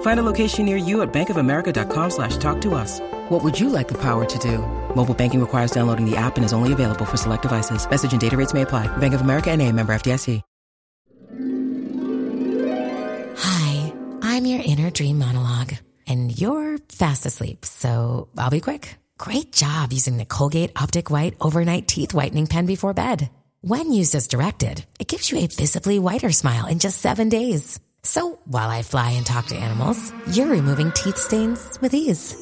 Find a location near you at bankofamerica.com slash talk to us. What would you like the power to do? Mobile banking requires downloading the app and is only available for select devices. Message and data rates may apply. Bank of America and a member FDIC. Hi, I'm your inner dream monologue, and you're fast asleep, so I'll be quick. Great job using the Colgate Optic White Overnight Teeth Whitening Pen before bed. When used as directed, it gives you a visibly whiter smile in just seven days. So while I fly and talk to animals, you're removing teeth stains with ease.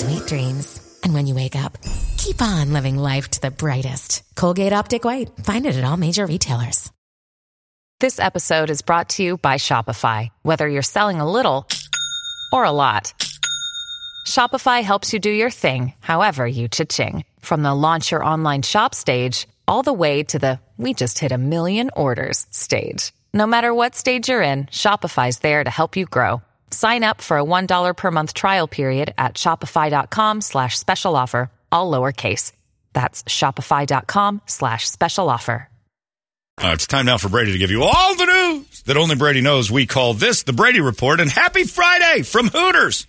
Sweet dreams. And when you wake up, keep on living life to the brightest. Colgate Optic White. Find it at all major retailers. This episode is brought to you by Shopify. Whether you're selling a little or a lot, Shopify helps you do your thing, however you cha-ching. From the launch your online shop stage, all the way to the we just hit a million orders stage. No matter what stage you're in, Shopify's there to help you grow. Sign up for a $1 per month trial period at shopify.com slash special offer, all lowercase. That's shopify.com slash special offer. Uh, it's time now for Brady to give you all the news that only Brady knows. We call this the Brady Report, and happy Friday from Hooters.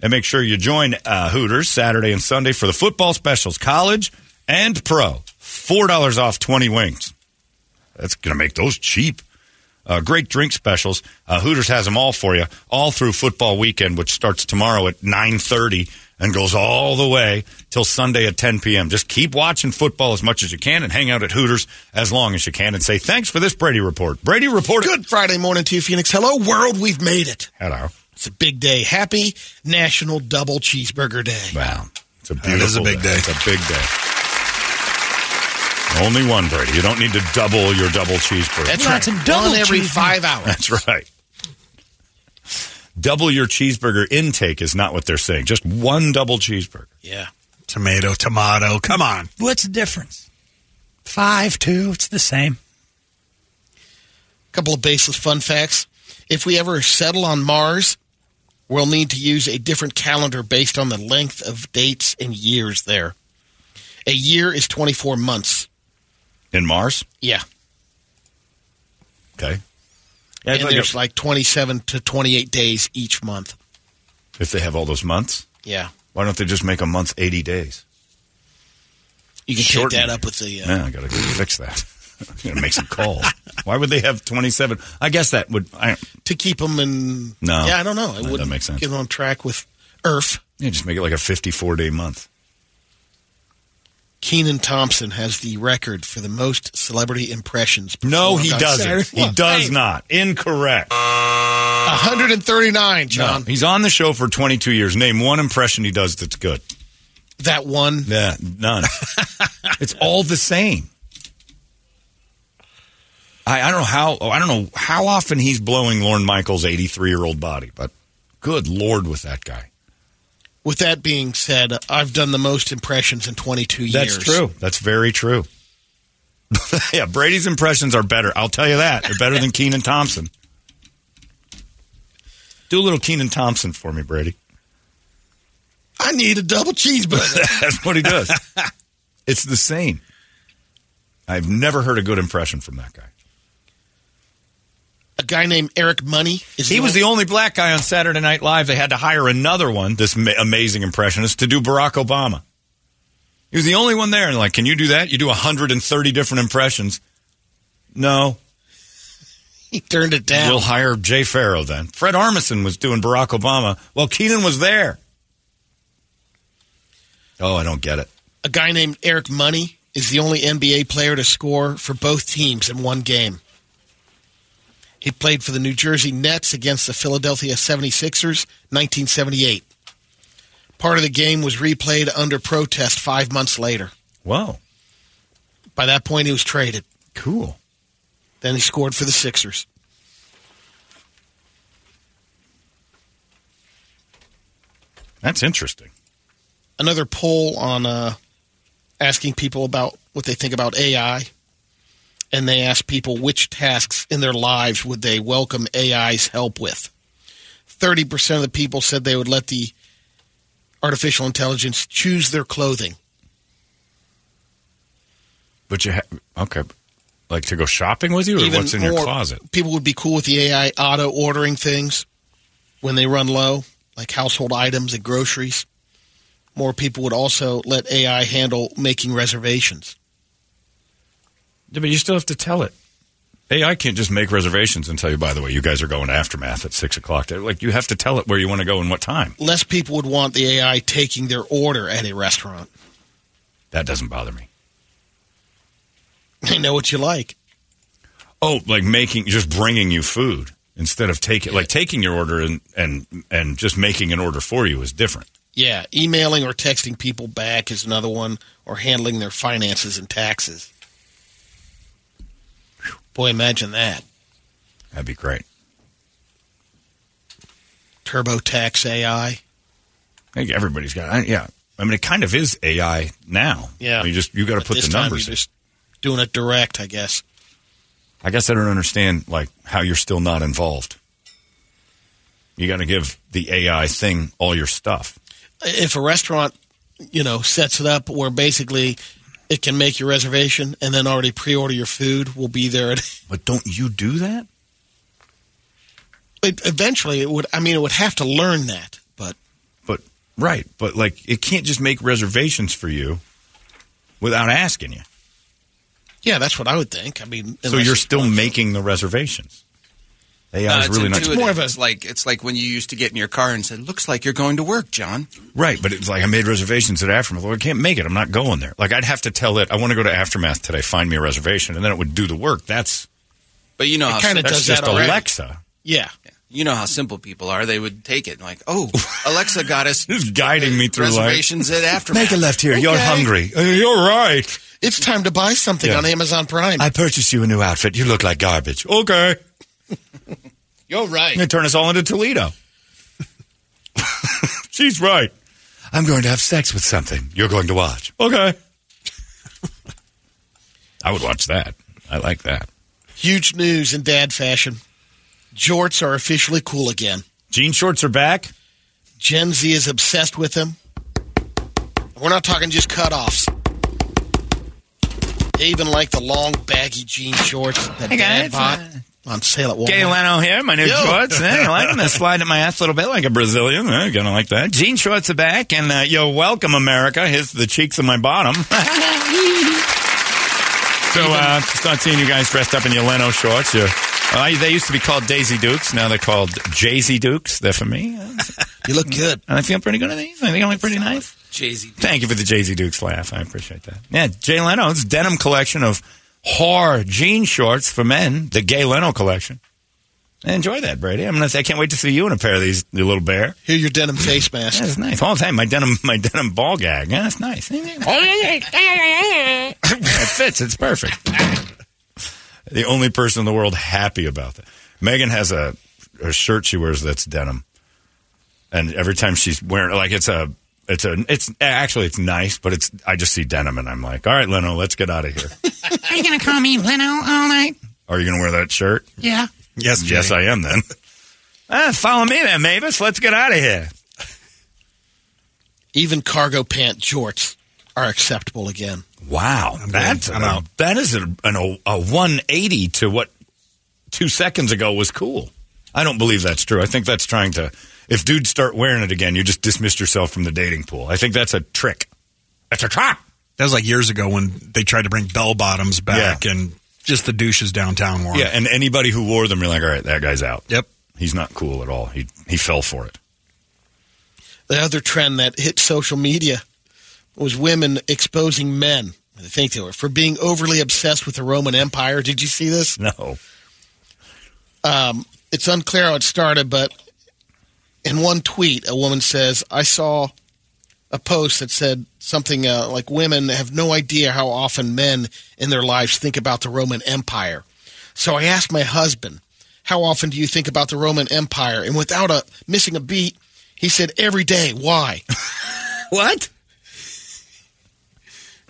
And make sure you join uh, Hooters Saturday and Sunday for the football specials, college and pro. $4 off 20 wings. That's going to make those cheap. Uh, great drink specials. Uh, Hooters has them all for you, all through football weekend, which starts tomorrow at 9.30 and goes all the way till Sunday at 10 p.m. Just keep watching football as much as you can and hang out at Hooters as long as you can and say thanks for this Brady Report. Brady Report. Good Friday morning to you, Phoenix. Hello, world. We've made it. Hello. It's a big day. Happy National Double Cheeseburger Day. Wow. It's a beautiful is a big day. It's a big day. Only one, Brady. You don't need to double your double cheeseburger. That's right. it's a double One every five hours. That's right. Double your cheeseburger intake is not what they're saying. Just one double cheeseburger. Yeah. Tomato, tomato. Come on. What's the difference? Five, two. It's the same. A couple of baseless fun facts. If we ever settle on Mars, we'll need to use a different calendar based on the length of dates and years there. A year is 24 months. In Mars? Yeah. Okay. and there's like 27 to 28 days each month. if they have all those months, Yeah. why don't they just make a month 80 days? You can Shorten take that up with the. Uh, Yeah, I got to fix that. Got to make some calls. Why would they have 27? I guess that would. I, To keep them in. No. Yeah, I don't know. It No, that would makes sense. Get on track with Earth. yeah, just make it like a 54 day month. Kenan Thompson has the record for the most celebrity impressions. No, he doesn't. He does not. Incorrect. 139, No, John. he's on the show for 22 years. Name one impression he does that's good. That one. Yeah, none. it's all the same. I, I don't know how oh, I don't know how often he's blowing Lorne Michaels' 83 year old body, but good lord with that guy. With that being said, I've done the most impressions in 22 years. That's true. That's very true. yeah, Brady's impressions are better. I'll tell you that. They're better than Kenan Thompson. Do a little Kenan Thompson for me, Brady. I need a double cheeseburger. That's what he does. it's the same. I've never heard a good impression from that guy. A guy named Eric Money is He was the only black guy on Saturday Night Live. They had to hire another one, this ma- amazing impressionist, to do Barack Obama. He was the only one there. And like, can you do that? You do 130 different impressions. No. He turned it down. We'll hire Jay Pharoah then. Fred Armisen was doing Barack Obama. Well, Kenan was there. Oh, I don't get it. a guy named Eric Money is the only NBA player to score for both teams in one game. He played for the New Jersey Nets against the Philadelphia 76ers 1978. Part of the game was replayed under protest five months later. Wow. By that point, he was traded. Cool. Then he scored for the Sixers. That's interesting. another poll on uh, asking people about what they think about AI. And they asked people which tasks in their lives would they welcome AI's help with. 30% of the people said they would let the artificial intelligence choose their clothing. But you ha- okay, like to go shopping with you, or Even what's in your closet? People would be cool with the AI auto ordering things when they run low, like household items and groceries. More people would also let AI handle making reservations. Yeah, but you still have to tell it. AI can't just make reservations and tell you. By the way, you guys are going to aftermath at six o'clock. Like you have to tell it where you want to go and what time. Less people would want the AI taking their order at a restaurant. That doesn't bother me. They know what you like. Oh, like making just bringing you food instead of taking like taking your order and and and just making an order for you is different. Yeah, emailing or texting people back is another one, or handling their finances and taxes. Boy, imagine that. That'd be great. TurboTax AI. I think everybody's got. I, yeah, I mean, it kind of is AI now. Yeah. you just you got to put the numbers. just doing it direct, I guess. I guess I don't understand like how you're still not involved. You got to give the AI thing all your stuff. If a restaurant, you know, sets it up where basically it can make your reservation and then already pre-order your food, will be there. At, But don't you do that? it, eventually, it would. I mean, it would have to learn that, but But right, but like it can't just make reservations for you without asking you. yeah, that's what I would think. I mean, So you're still making the reservations. AI No, is it's really not intuitive. more of a- like it's like when you used to get in your car and said, "Looks like you're going to work, John." right, but it's like I made reservations at Aftermath. Well, I can't make it. I'm not going there. Like I'd have to tell it I want to go to Aftermath today. Find me a reservation, and then it would do the work. That's But you know how kinda does just that already. Alexa. Yeah, you know how simple people are. They would take it like, "Oh, Alexa got us Just guiding me through life. reservations at aftermath." Make a left here. You're hungry. Uh, You're right. it's time to buy something Yeah. on Amazon Prime. I purchased you a new outfit. You look like garbage. Okay. You're right. They turn us all into Toledo. She's right. I'm going to have sex with something. You're going to watch. Okay. I would watch that. I like that. Huge news in dad fashion. Jorts are officially cool again. Jean shorts are back. Gen Z is obsessed with them. We're not talking just cutoffs. They even like the long, baggy jean shorts that Hey, dad guys. bought uh, on sale at Walmart. Gay Leno here. My new Yo. shorts. Eh, I like them. They slide in my ass a little bit like a Brazilian. Eh, gonna like that. Jean shorts are back, and uh, yo, welcome America. Here's the cheeks of my bottom. so, uh, just not seeing you guys dressed up in your Leno shorts. You're, uh, they used to be called Daisy Dukes. Now they're called Jay Z Dukes. They're for me. You look good. And I feel pretty good at these. I think I look pretty nice. Jay Z. Thank you for the Jay Z Dukes laugh. I appreciate that. Yeah, Jay Leno's denim collection of whore jean shorts for men, the Gay Leno collection. Enjoy that, Brady. I'm gonna, I can't wait to see you in a pair of these, you little bear. Here, your denim face mask. That's nice. All the time, my denim, my denim ball gag. Yeah, that's nice. it fits. It's perfect. the only person in the world happy about that. Megan has a, a shirt she wears that's denim, and every time she's wearing like it's a. It's a. It's actually it's nice, but it's. I just see denim and I'm like, all right, Leno, let's get out of here. Are you going to call me Leno all night? Are you going to wear that shirt? Yeah. Yes, yes, I am. Then, ah, follow me, then, Mavis. Let's get out of here. Even cargo pant jorts are acceptable again. Wow, that's I'm an- out. that is an, an, a 180 to what two seconds ago was cool. I don't believe that's true. I think that's trying to. If dudes start wearing it again, you just dismissed yourself from the dating pool. I think that's a trick. That's a trap. That was like years ago when they tried to bring bell bottoms back Yeah. and just the douches downtown wore 'em. Yeah, and anybody who wore them, you're like, all right, that guy's out. Yep. He's not cool at all. He he fell for it. The other trend that hit social media was women exposing men. I think they were for being overly obsessed with the Roman Empire. Did you see this? No. Um, it's unclear how it started, but in one tweet, a woman says, "I saw a post that said something uh, like women have no idea how often men in their lives think about the Roman Empire." So I asked my husband, "How often do you think about the Roman Empire?" And without a missing a beat, he said, "Every day." Why? What?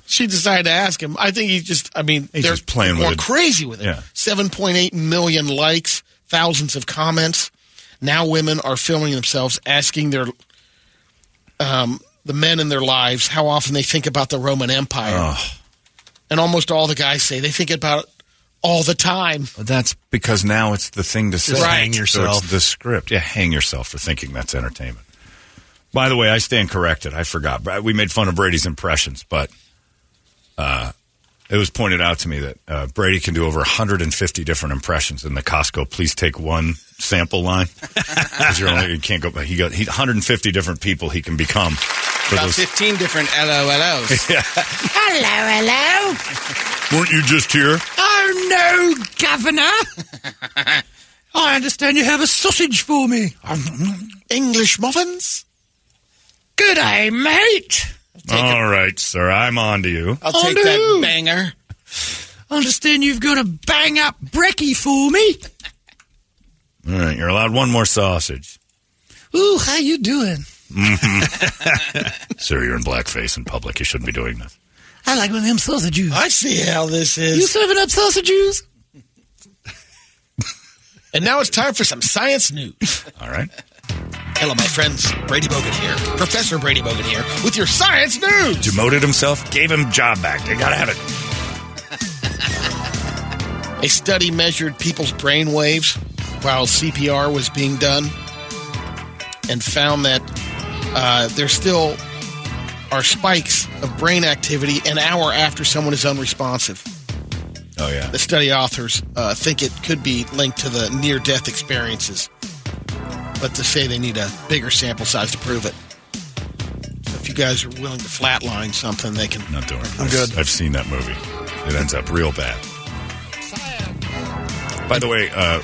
she decided to ask him. I think he's just. I mean, He's they're just playing with it. crazy with it. Yeah. Seven point eight million likes, thousands of comments. Now women are filming themselves asking their um, the men in their lives how often they think about the Roman Empire, and almost all the guys say they think about it all the time. That's because now it's the thing to say. Just hang So yourself. it's the script. Yeah, hang yourself for thinking that's entertainment. By the way, I stand corrected. I forgot. We made fun of Brady's impressions, but uh, it was pointed out to me that uh, Brady can do over 150 different impressions in the Costco. Please take one sample line. you're only, you can't go. He got he, 150 different people he can become. For About those, 15 different LOLOs. Hello, hello. weren't you just here? Oh, no, Governor. I understand you have a sausage for me. English muffins. Good day, mate. All right, sir. I'm on to you. I'll take no. that banger. I understand you've got a bang up brekkie for me. All right, you're allowed one more sausage. Ooh, how you doing? Sir, you're in blackface in public. You shouldn't be doing this. I like one of them sausages. I see how this is. You serving up sausages? And now it's time for some science news. All right. Hello, my friends. Brady Bogan here, Professor Brady Bogan here, with your science news. Demoted himself, gave him job back. They gotta have it. A study measured people's brain waves while CPR was being done and found that uh, there still are spikes of brain activity an hour after someone is unresponsive. Oh yeah. The study authors uh, think it could be linked to the near death experiences, but to say they need a bigger sample size to prove it. So if you guys are willing to flatline something, they can. Not doing it. I'm I've, good. I've seen that movie. It ends up real bad. By the way, uh,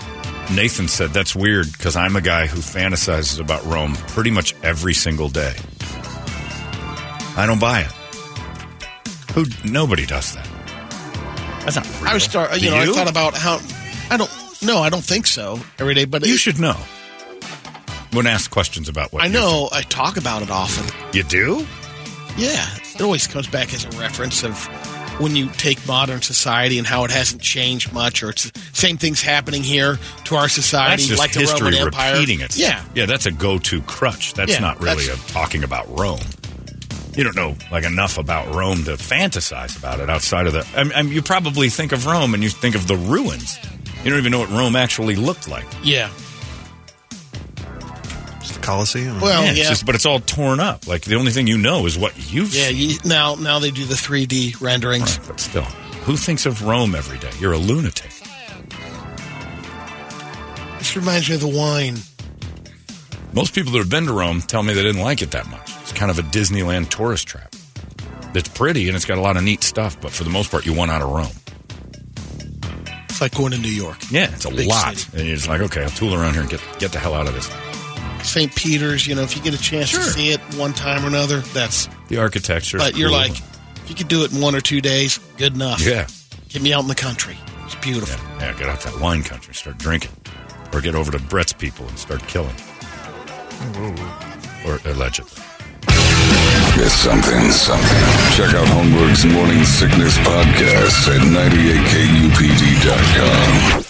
Nathan said that's weird because I'm a guy who fantasizes about Rome pretty much every single day. I don't buy it. Who? Nobody does that. That's not real. I was start. Do You I thought about how. I don't. No, I don't think so every day. But You it- should know. When asked questions about what I know. I talk about it often. you do. Yeah, it always comes back as a reference of when you take modern society and how it hasn't changed much, or it's the same things happening here to our society, That's just like the history Roman Empire. repeating it. Yeah, yeah, that's a go-to crutch. That's Yeah, not really that's- a talking about Rome. You don't know like enough about Rome to fantasize about it outside of the. I mean, I mean, you probably think of Rome and you think of the ruins. You don't even know what Rome actually looked like. yeah. It's Coliseum. Well, yeah, it's just- but it's all torn up. Like the only thing you know is what you've. yeah. You, now, now they do the 3D renderings. Right, but still, who thinks of Rome every day? You're a lunatic. This reminds me of the wine. Most people that have been to Rome tell me they didn't like it that much. It's kind of a Disneyland tourist trap. It's pretty and it's got a lot of neat stuff, but for the most part, you want out of Rome. It's like going to New York. Yeah, it's a Big lot, city. and you're just like, okay, I'll tool around here and get get the hell out of this. St. Peter's. You know, if you get a chance to see it one time or another, that's. The architecture, But you're like, if you could do it in one or two days, good enough. yeah, Get me out in the country. It's beautiful. yeah, yeah, get out that wine country, start drinking, or get over to Brett's people and start killing, or allegedly. It's something, something. Check out Holmberg's Morning Sickness Podcast at 98kupd.com.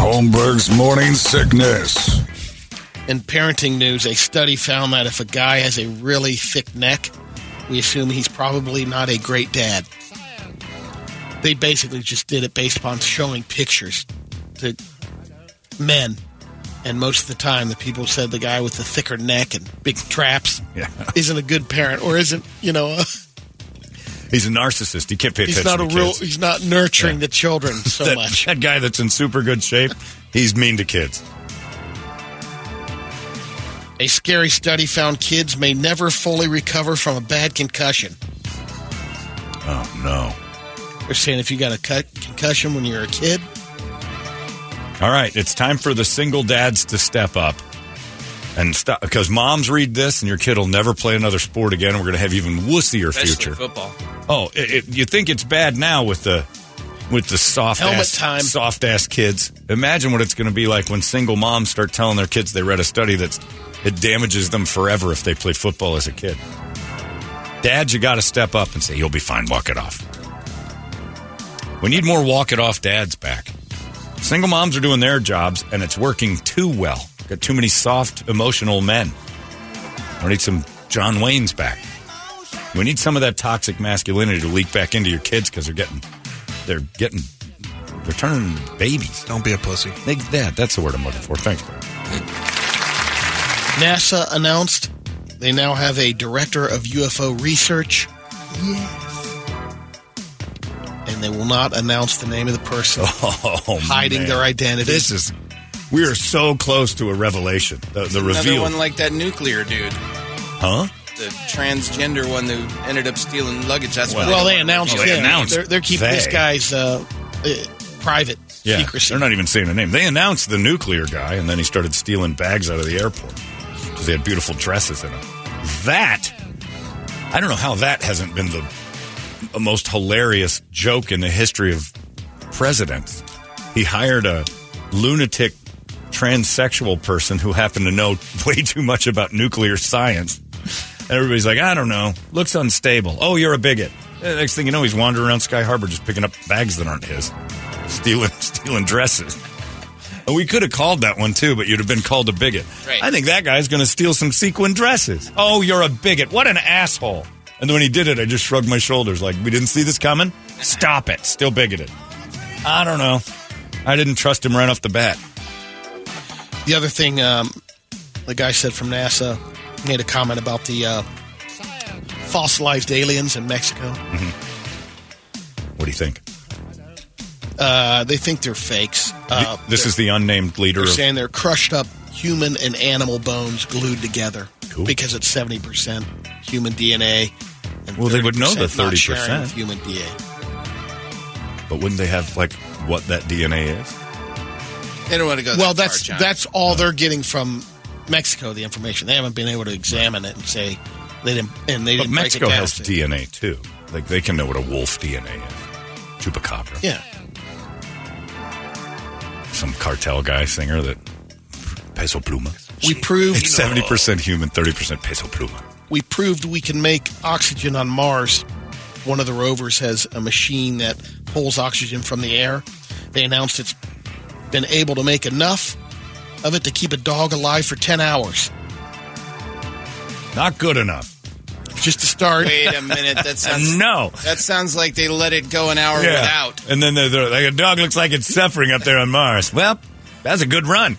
Holmberg's Morning Sickness. In parenting news, a study found that if a guy has a really thick neck, We assume he's probably not a great dad. They basically just did it based upon showing pictures to men. And most of the time, the people said the guy with the thicker neck and big traps Yeah. isn't a good parent or isn't, you know, uh, He's a narcissist. He can't pay he's attention not a to real, kids. he's not nurturing Yeah. the children so that, much. that guy that's in super good shape, he's mean to kids. A scary study found kids may never fully recover from a bad concussion. Oh no. They're saying if you got a cut concussion when you're a kid, All right, it's time for the single dads to step up and stop because moms read this and your kid will never play another sport again. We're going to have even wussier Especially future. football. Oh, it, it, you think it's bad now with the with the soft Helmet ass, time. soft ass kids? Imagine what it's going to be like when single moms start telling their kids they read a study that it damages them forever if they play football as a kid. Dads, you got to step up and say you'll be fine. Walk it off. We need more walk it off dads back. Single moms are doing their jobs, and it's working too well. Got too many soft, emotional men. I need some John Waynes back. We need some of that toxic masculinity to leak back into your kids because they're getting, they're getting, they're turning into babies. Don't be a pussy. They, yeah, that's the word I'm looking for. Thanks, bro. NASA announced they now have a director of UFO research. Yes. And they will not announce the name of the person Oh, hiding man. their identity. This is, we are so close to a revelation. The, the Another reveal, one like that nuclear dude, huh? the transgender one who ended up stealing luggage. That's why. well, they they announced Well, they him. announced they're, they're keeping this guy's uh, uh, private Yeah, secrecy. they're not even saying a name. They announced the nuclear guy, and then he started stealing bags out of the airport because they had beautiful dresses in them. That I don't know how that hasn't been the the most hilarious joke in the history of presidents. He hired a lunatic transsexual person who happened to know way too much about nuclear science. And everybody's like, I don't know. Looks unstable. Oh, you're a bigot. And next thing you know, he's wandering around Sky Harbor just picking up bags that aren't his, stealing stealing dresses. And we could have called that one too, but you'd have been called a bigot. Right. I think that guy's going to steal some sequin dresses. Oh, you're a bigot. What an asshole. And then when he did it, I just shrugged my shoulders like, we didn't see this coming? Stop it. Still bigoted. I don't know. I didn't trust him right off the bat. The other thing, um, the guy said from NASA made a comment about the uh, fossilized aliens in Mexico. What do you think? Uh, they think they're fakes. Uh, this is the unnamed leader they're of. saying they're crushed up human and animal bones glued together Cool. because it's seventy percent human DNA. And Well, they would know the 30% not sharing 30%. with human DNA. But wouldn't they have, like, what that DNA is? They don't want to go. Well, that that's far, John. that's all they're getting from Mexico. The information they haven't been able to examine it and say they didn't. And they But didn't break Mexico it down. has DNA, too. Like, they can know what a wolf DNA is. Chupacabra. Yeah. Some cartel guy singer that. Peso Pluma. We proved It's 70% human, 30% Peso Pluma. we proved we can make oxygen on Mars. One of the rovers has a machine that pulls oxygen from the air. They announced it's been able to make enough of it to keep a dog alive for 10 hours. Not good enough. Just to start. Wait a minute. That sounds No. That sounds like they let it go an hour without. And then they're, they're like, a dog looks like it's suffering up there on Mars. Well, that's a good run.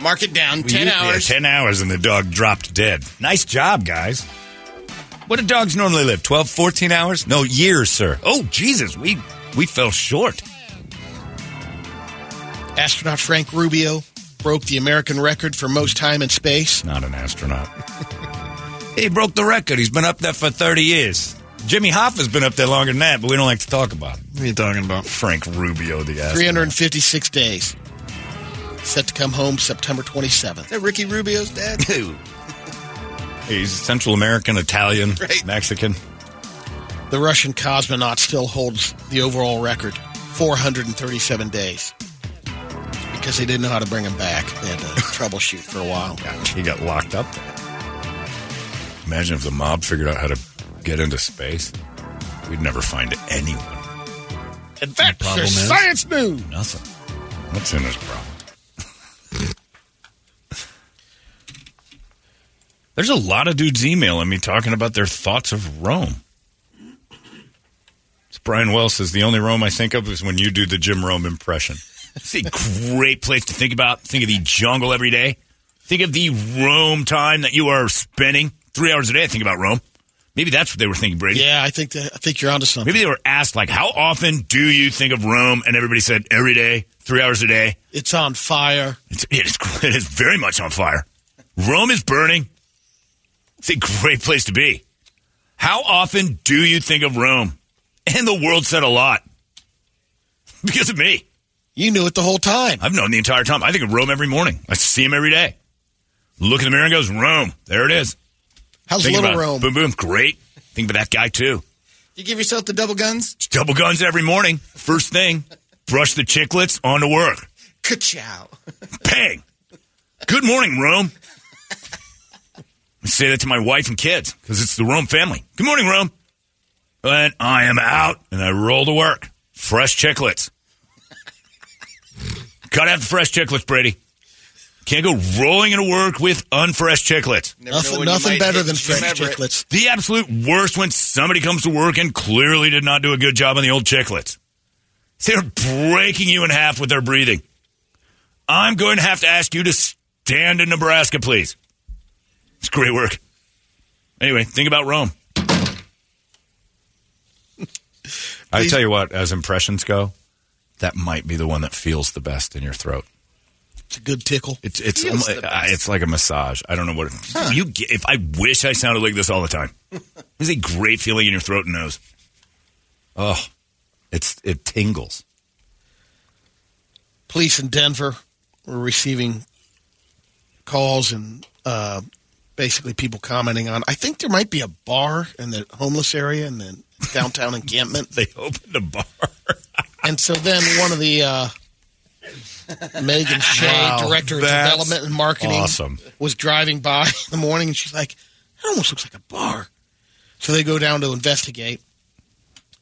Mark it down. Ten Yeah, hours. 10 hours and the dog dropped dead. Nice job, guys. What do dogs normally live? 12, 14 hours? No, years, sir. Oh, Jesus, we we fell short. Astronaut Frank Rubio broke the American record for most time in space. Not an astronaut. he broke the record. He's been up there for 30 years. Jimmy Hoffa's been up there longer than that, but we don't like to talk about it. What are you talking about? Frank Rubio, the astronaut. 356 days. Set to come home September 27th. Is that Ricky Rubio's dad? Too. He's Central American, Italian, Right. Mexican. The Russian cosmonaut still holds the overall record 437 days. Because they didn't know how to bring him back. They had to troubleshoot for a while. He got locked up there. Imagine if the mob figured out how to get into space. We'd never find anyone. Problem your is- science news. Nothing. What's in his problem? There's a lot of dudes emailing me talking about their thoughts of Rome. Brian Wells says the only Rome I think of is when you do the Jim Rome impression. It's a great place to think about. Think of the jungle every day. Think of the Rome time that you are spending three hours a day. Think about Rome. Maybe that's what they were thinking, Brady. Yeah, I think that, I think you're onto something. Maybe they were asked like, "How often do you think of Rome?" And everybody said, "Every day, three hours a day." It's on fire. It's, it, is, it is very much on fire. Rome is burning. It's a great place to be. How often do you think of Rome? And the world said a lot because of me. You knew it the whole time. I've known the entire time. I think of Rome every morning. I see him every day. Look in the mirror and goes, Rome. There it is. How's Think Little about it. Rome? Boom, boom. Great. Think about that guy, too. You give yourself the double guns? It's double guns every morning. First thing, brush the chiclets, on to work. Ka-chow. Bang. Good morning, Rome. I say that to my wife and kids because it's the Rome family. Good morning, Rome. And I am out and I roll to work. Fresh chiclets. Gotta have the fresh chiclets, Brady. Can't go rolling into work with unfresh chiclets. Never Nothing, nothing better than fresh remember it. chiclets. The absolute worst when somebody comes to work and clearly did not do a good job on the old chiclets. They're breaking you in half with their breathing. I'm going to have to ask you to stand in Nebraska, please. It's great work. Anyway, think about Rome. I tell you what, as impressions go, that might be the one that feels the best in your throat. It's a good tickle. It's it's Feels the uh, best. it's like a massage. I don't know what it, you. get- If I wish I sounded like this all the time, there's a great feeling in your throat and nose. Oh, it's it tingles. Police in Denver were receiving calls and uh, basically people commenting on. I think there might be a bar in the homeless area in the downtown encampment. They opened a bar. And so then one of the uh, Megan Shea, Wow, director of development and marketing, awesome. was driving by in the morning, and she's like, "It almost looks like a bar." So they go down to investigate.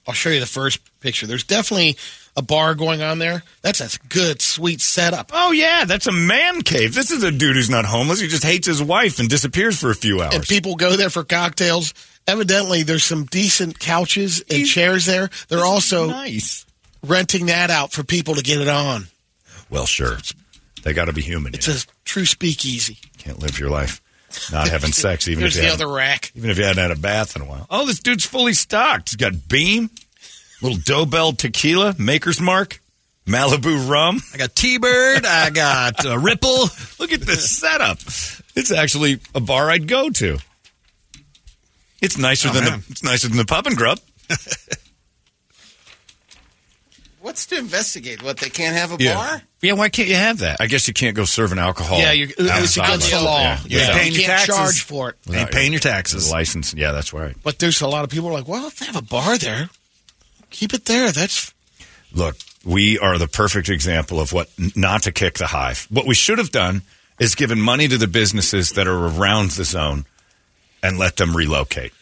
I'll show you the first picture. There's definitely a bar going on there. That's a good, sweet setup. Oh yeah, that's a man cave. This is a dude who's not homeless. He just hates his wife and disappears for a few hours. And people go there for cocktails. Evidently, there's some decent couches and chairs there. They're also nice. Renting that out for people to get it on. Well, sure. They got to be human. It's you know? a true speakeasy. Can't live your life not having sex, even if you the haven't- other rack. Even if you hadn't had a bath in a while. Oh, this dude's fully stocked. He's got Beam, little Dobel tequila, Maker's Mark, Malibu rum. I got T-Bird. I got uh, Ripple. Look at this setup. It's actually a bar I'd go to. It's nicer Oh, than man. the it's nicer than the pub and grub. What's to investigate? What, they can't have a Yeah. bar? Yeah, why can't you have that? I guess you can't go serving alcohol. Yeah, you're, it's against the law. Yeah, You're yeah. paying you your can't taxes. charge for it. Ain't paying your taxes. license. Yeah, that's right. But there's a lot of people who are like, well, if they have a bar there, keep it there. That's Look, we are the perfect example of what not to kick the hive. What we should have done is given money to the businesses that are around the zone and let them relocate.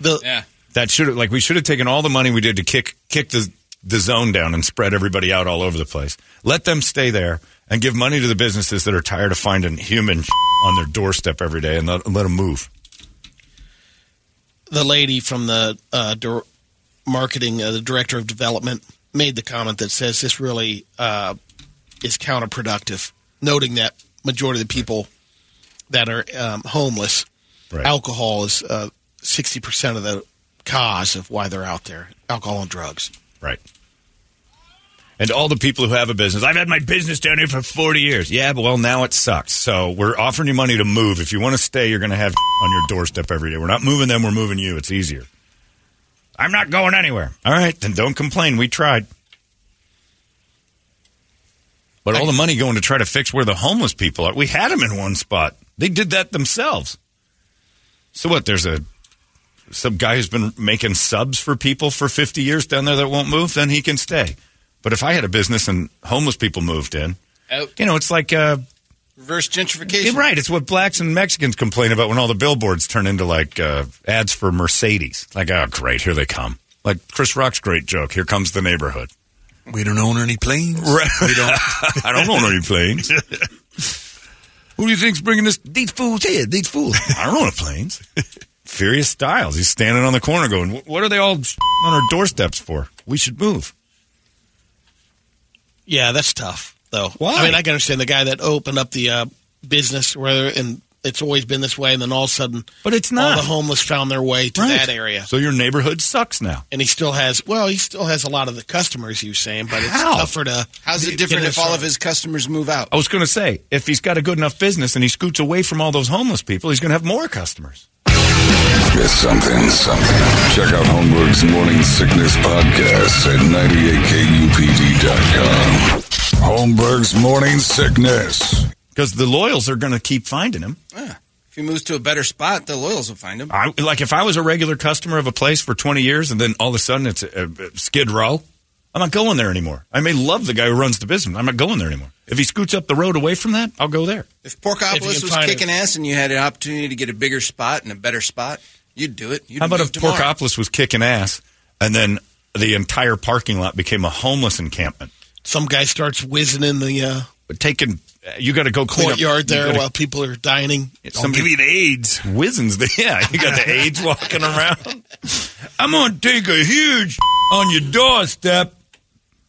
the Yeah. That should have like we should have taken all the money we did to kick kick the the zone down and spread everybody out all over the place. Let them stay there and give money to the businesses that are tired of finding human on their doorstep every day and let, let them move. the lady from the uh, dir- marketing, uh, the director of development, made the comment that says this really uh, is counterproductive, noting that majority of the people that are um, homeless, Right. alcohol is uh, sixty percent of the cause of why they're out there. Alcohol and drugs. Right. And all the people who have a business, I've had my business down here for 40 years. Yeah, but well, now it sucks. So we're offering you money to move. If you want to stay, you're going to have on your doorstep every day. We're not moving them, we're moving you. It's easier. I'm not going anywhere. All right, then don't complain. We tried. But all the money going to try to fix where the homeless people are, we had them in one spot. They did that themselves. So what? There's a some guy who's been making subs for people for 50 years down there that won't move, then he can stay. But if I had a business and homeless people moved in, Out. you know, it's like uh, Reverse gentrification. yeah, right. It's what blacks and Mexicans complain about when all the billboards turn into like uh, ads for Mercedes. Like, oh, great, here they come. Like Chris Rock's great joke. Here comes the neighborhood. We don't own any planes. Right. We don't. I don't own any planes. Who do you think's bringing this? These fools here. These fools. I don't own the planes. Furious Styles. He's standing on the corner going, "What are they all on our doorsteps for? We should move." Yeah, that's tough though. Why? I mean, I can understand the guy that opened up the uh, business where and it's always been this way, and then all of a sudden, But it's not. all not. the homeless found their way to Right. that area. So your neighborhood sucks now. and he still has well, he still has a lot of the customers. You saying, but it's How? tougher to. How's it different if all of his customers move out? I was going to say, if he's got a good enough business and he scoots away from all those homeless people, he's going to have more customers. Get something, something. Check out Holmberg's Morning Sickness Podcast at 98kupd.com. Holmberg's Morning Sickness. Because the loyals are going to keep finding him. Yeah. If he moves to a better spot, the loyals will find him. I, like if I was a regular customer of a place for 20 years and then all of a sudden it's a, a Skid Row, I'm not going there anymore. I may love the guy who runs the business. I'm not going there anymore. If he scoots up the road away from that, I'll go there. If If Porkopolis can was find kicking ass and you had an opportunity to get a bigger spot and a better spot, you'd do it. You'd How about if tomorrow. Porkopolis was kicking ass and then the entire parking lot became a homeless encampment? Some guy starts whizzing in the uh, taking, you got to go clean courtyard up, there gotta- while people are dining. Don't give me the AIDS. Wizen's the yeah. You got the AIDS walking around. I'm gonna take a huge on your doorstep.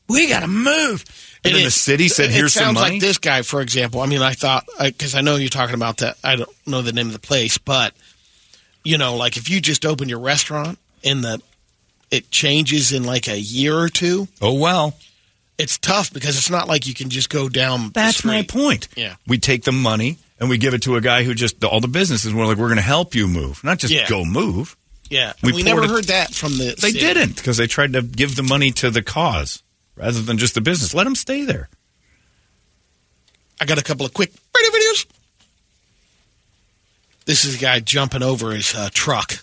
We gotta move. And then It the city said, "Here's some money." like this guy, for example. I mean, I thought because I know you're talking about that. I don't know the name of the place, but you know, like if you just open your restaurant and the it changes in like a year or two, oh well, it's tough because it's not like you can just go down. that's my point. Yeah. we take the money and we give it to a guy who just all the businesses were like, "We're gonna help you move, not just Yeah. go move." Yeah, We we, never it- heard that from the. They city. didn't because they tried to give the money to the cause rather than just the business. Let them stay there. I got a couple of quick radio videos. This is a guy jumping over his uh, truck.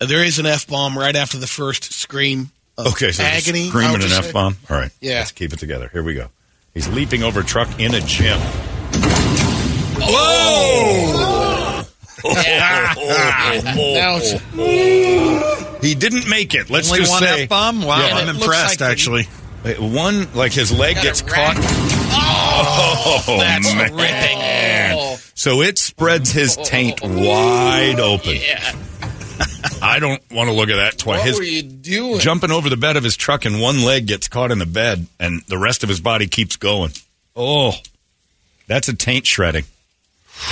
Uh, there is an f bomb right after the first scream of Okay, so agony. I screaming an f bomb. All right, Yeah. let's keep it together. Here we go. He's leaping over a truck in a gym. Whoa! now it's He didn't make it. Let's Only just one say F-bomb? Wow, Yeah. I'm impressed, like- actually. One like his leg gets caught. rat. Oh, that's man. ripping. So it spreads his taint wide open. Yeah. I don't want to look at that twice. What His- were you doing? jumping over the bed of his truck and one leg gets caught in the bed and the rest of his body keeps going. Oh, that's a taint shredding.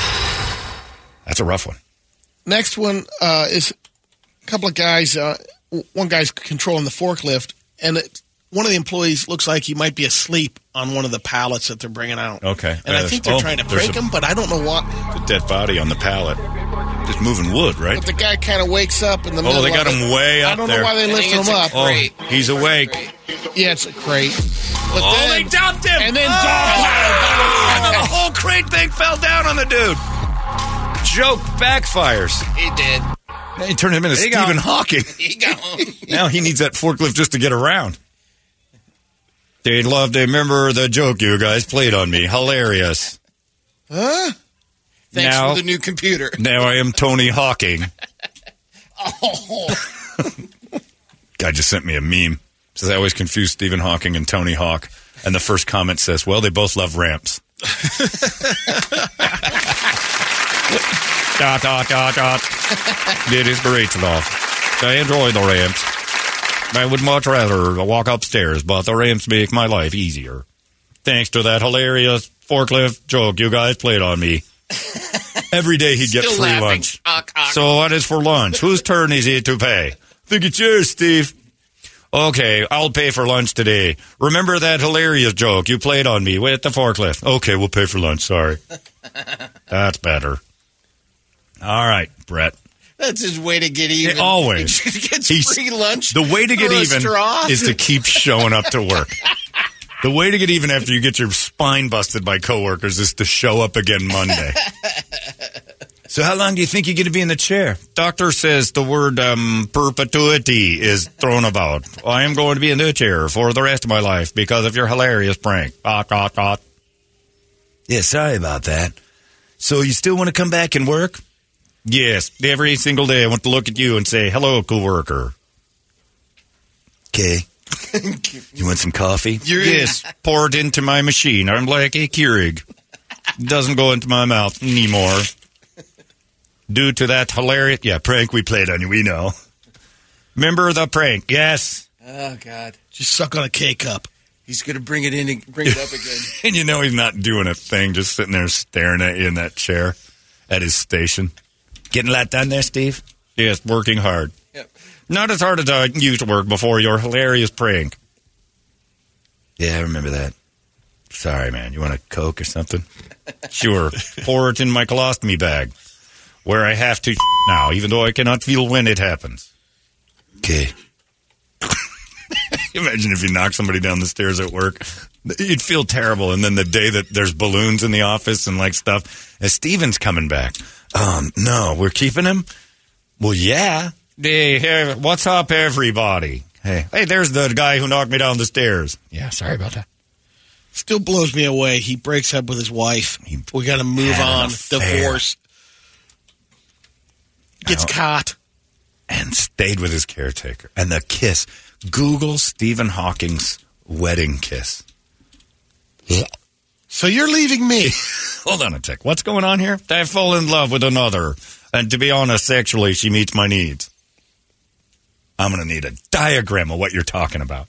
That's a rough one. Next one uh, is a couple of guys. Uh, one guy's controlling the forklift, and it, one of the employees looks like he might be asleep on one of the pallets that they're bringing out. Okay. and I think they're oh, trying to there's break a- him, but I don't know what. The dead body on the pallet. Just moving wood, right? But the guy kind of wakes up in the oh, middle. Oh, they got of him it. way up I don't there. know why they I think lifted him up. Oh, crate. Oh, he's awake. Yeah, it's a crate. But Oh, then, they dumped him. And then Oh, the whole crate thing fell down on the dude. Joke backfires. He did. They turned him into He Stephen. Hawking. He got him. now he needs that forklift just to get around. They'd love to remember the joke you guys played on me. Hilarious. huh? Thanks Now- for the new computer. Now I am Tony Hawking. Oh. Guy just sent me a meme. Says I always confuse Stephen Hawking and Tony Hawk. And the first comment says, "Well, they both love ramps." dot dot dot dot. It is great love. I enjoy the ramps. I would much rather walk upstairs, but the ramps make my life easier. Thanks to that hilarious forklift joke you guys played on me. Every day he'd get Still free laughing. lunch. Ock, ock. So what is for lunch? Whose turn is it to pay? think it's yours, Steve. Okay, I'll pay for lunch today. Remember that hilarious joke you played on me with the forklift? Okay, we'll pay for lunch. Sorry. That's better. All right, Brett. That's his way to get even. always. He gets He's- free lunch. The way to get even straw. is to keep showing up to work. The way to get even after you get your spine busted by coworkers is to show up again Monday. so, how long do you think you're going to be in the chair? Doctor says the word um, perpetuity is thrown about. I am going to be in the chair for the rest of my life because of your hilarious prank. Dot, dot, dot. Yeah, sorry about that. So, you still want to come back and work? Yes, every single day I want to look at you and say, hello, coworker. Okay. you want some coffee? You're- yes, pour it into my machine. I'm like a Keurig. Doesn't go into my mouth anymore. Due to that hilarious, yeah, prank we played on you, we know. Remember the prank? Yes. Oh God, Just suck on a K cup. he's gonna bring it in and bring it up again. And you know he's not doing a thing, just sitting there staring at you in that chair at his station. Getting a lot done there, Steve? Yes, working hard. Yep. Not as hard as I used to work before your hilarious prank. Yeah, I remember that. Sorry, man. You want a Coke or something? Sure. Pour it in my colostomy bag, where I have to now, even though I cannot feel when it happens. Okay. Imagine if you knock somebody down the stairs at work. You'd feel terrible. And then the day that there's balloons in the office and like stuff, as Steven's coming back. Um, no, we're keeping him? Well, yeah. Hey, hey, what's up, everybody? Hey, hey, there's the guy who knocked me down the stairs. Yeah, sorry about that. Still blows me away. He breaks up with his wife. We got to move on. Divorce. Gets caught. and stayed with his caretaker. And the kiss. Google Stephen Hawking's wedding kiss. So you're leaving me. Hold on a tick. What's going on here? I fall in love with another. And to be honest, sexually, she meets my needs. I'm going to need a diagram of what you're talking about.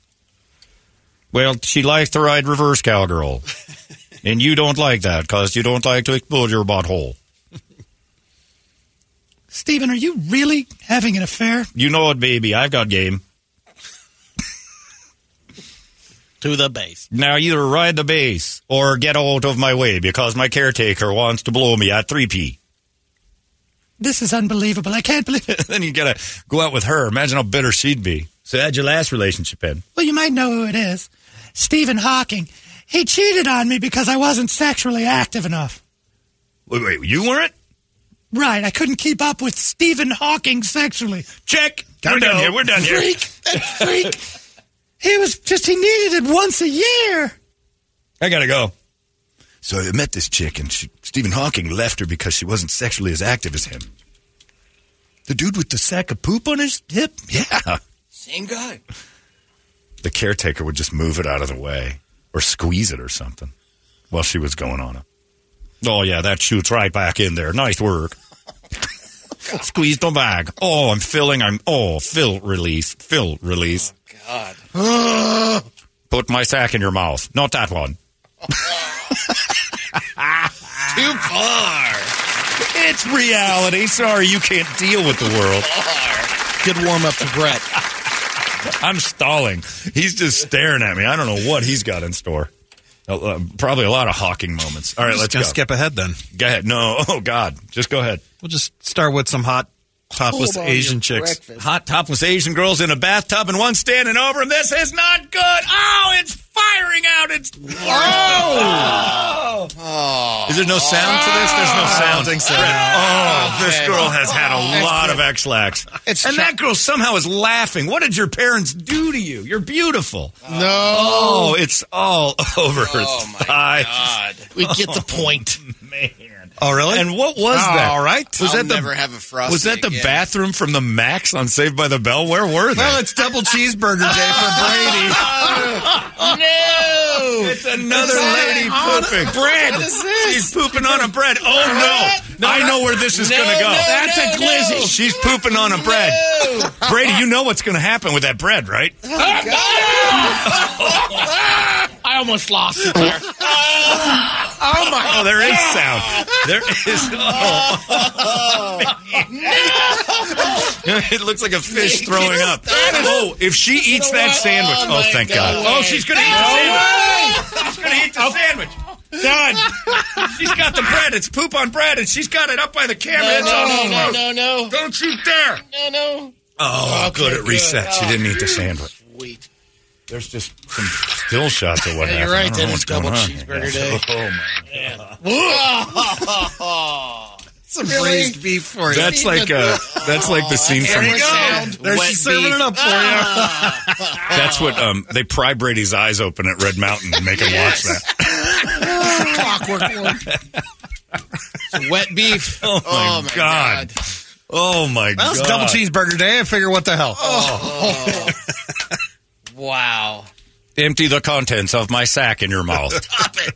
Well, she likes to ride reverse cowgirl. and you don't like that because you don't like to explode your butthole. Stephen, are you really having an affair? You know it, baby. I've got game. To the base. Now either ride the base or get out of my way because my caretaker wants to blow me at 3P. This is unbelievable. I can't believe it. then you gotta go out with her. Imagine how bitter she'd be. So how'd your last relationship end? Well, you might know who it is. Stephen Hawking. He cheated on me because I wasn't sexually active enough. Wait, wait, you weren't? Right, I couldn't keep up with Stephen Hawking sexually. Check. We're done here. We're done here. Freak. Freak. He was just, he needed it once a year. I gotta go. So I met this chick, and she, Stephen Hawking left her because she wasn't sexually as active as him. The dude with the sack of poop on his hip? Yeah. Same guy. The caretaker would just move it out of the way or squeeze it or something while she was going on it. Oh, yeah, that shoots right back in there. Nice work. Squeeze the bag. Oh, I'm filling. I'm, oh, fill, release, fill, release. God. Put my sack in your mouth. Not that one. Too far. It's reality. Sorry, you can't deal with the world. Good warm up to Brett. I'm stalling. He's just staring at me. I don't know what he's got in store. Uh, uh, probably a lot of hawking moments. All right, Just let's go. skip ahead then. Go ahead. No. Oh God. Just go ahead. We'll just start with some hot topless Asian chicks. breakfast. Hot topless Asian girls in a bathtub and one standing over him. This is not good. Oh, it's firing out. It's oh. Is there no sound to this? There's no sound. I so. Oh, this girl has had a lot of Ex-Lax. It's and that girl somehow is laughing. What did your parents do to you? You're beautiful. No. Oh, it's all over her Oh my thighs. God. We get the point. Man. Oh, really? And what was Oh, that? all right. Was I'll that the have a frosty Was that the again. bathroom from the Max on Saved by the Bell? Where were they? well, it's double cheeseburger day for Brady. No. It's another lady pooping. Bread. What is this? She's pooping on a bread. Oh no! I know where this is No, going to go. no, That's no, a glizzy. no. She's pooping on a bread. Brady, you know what's going to happen with that bread, right? Oh, I almost lost it there. Oh my! Oh, there is sound. There is. Oh. it looks like a fish throwing up. Oh, if she eats that sandwich. Oh, thank God. Oh, she's going to eat the sandwich. She's going to eat the sandwich. Done. She's got the bread. It's poop on bread, and she's got it up by the camera. No, no, no, no, no, Don't you dare. no, no. Oh, good. It good. reset. She didn't eat the sandwich. Sweet. There's just some still shots of what Yeah, happened. you're right, I don't that know is what's going double cheeseburger Yeah. day. Oh my! god. Some braised beef for you. That's like uh, that's like the scene from. Camera sound. There wet serving beef. it up for you. That's what um, they pry Brady's eyes open at Red Mountain and make him watch that. Clockwork one. Wet beef. Oh my, Oh, my god. Oh my Well, it's god! double cheeseburger day. I figure what the hell. Wow. Empty the contents of my sack in your mouth. Stop it.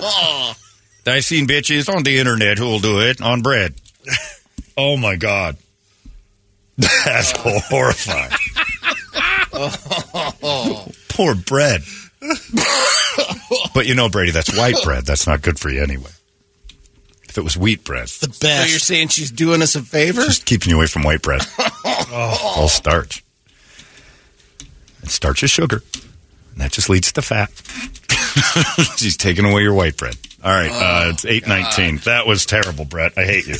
Oh. I seen bitches on the internet who'll do it on bread. oh my god, that's oh. horrifying. oh. Poor bread. but you know, Brady, that's white bread. That's not good for you anyway. If it was wheat bread, The best. So you're saying she's doing us a favor? just keeping you away from white bread. All starch. And starch is sugar. And that just leads to fat. She's taking away your white bread. All right, uh, it's eight nineteen. That was terrible, Brett. I hate you.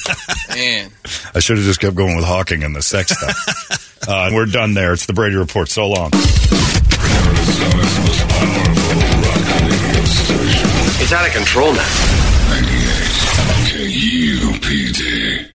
Man. I should have just kept going with Hawking and the sex stuff. uh, we're done there. It's the Brady Report. So long. Arizona's most powerful rock radio station. It's out of control now. 98 KU.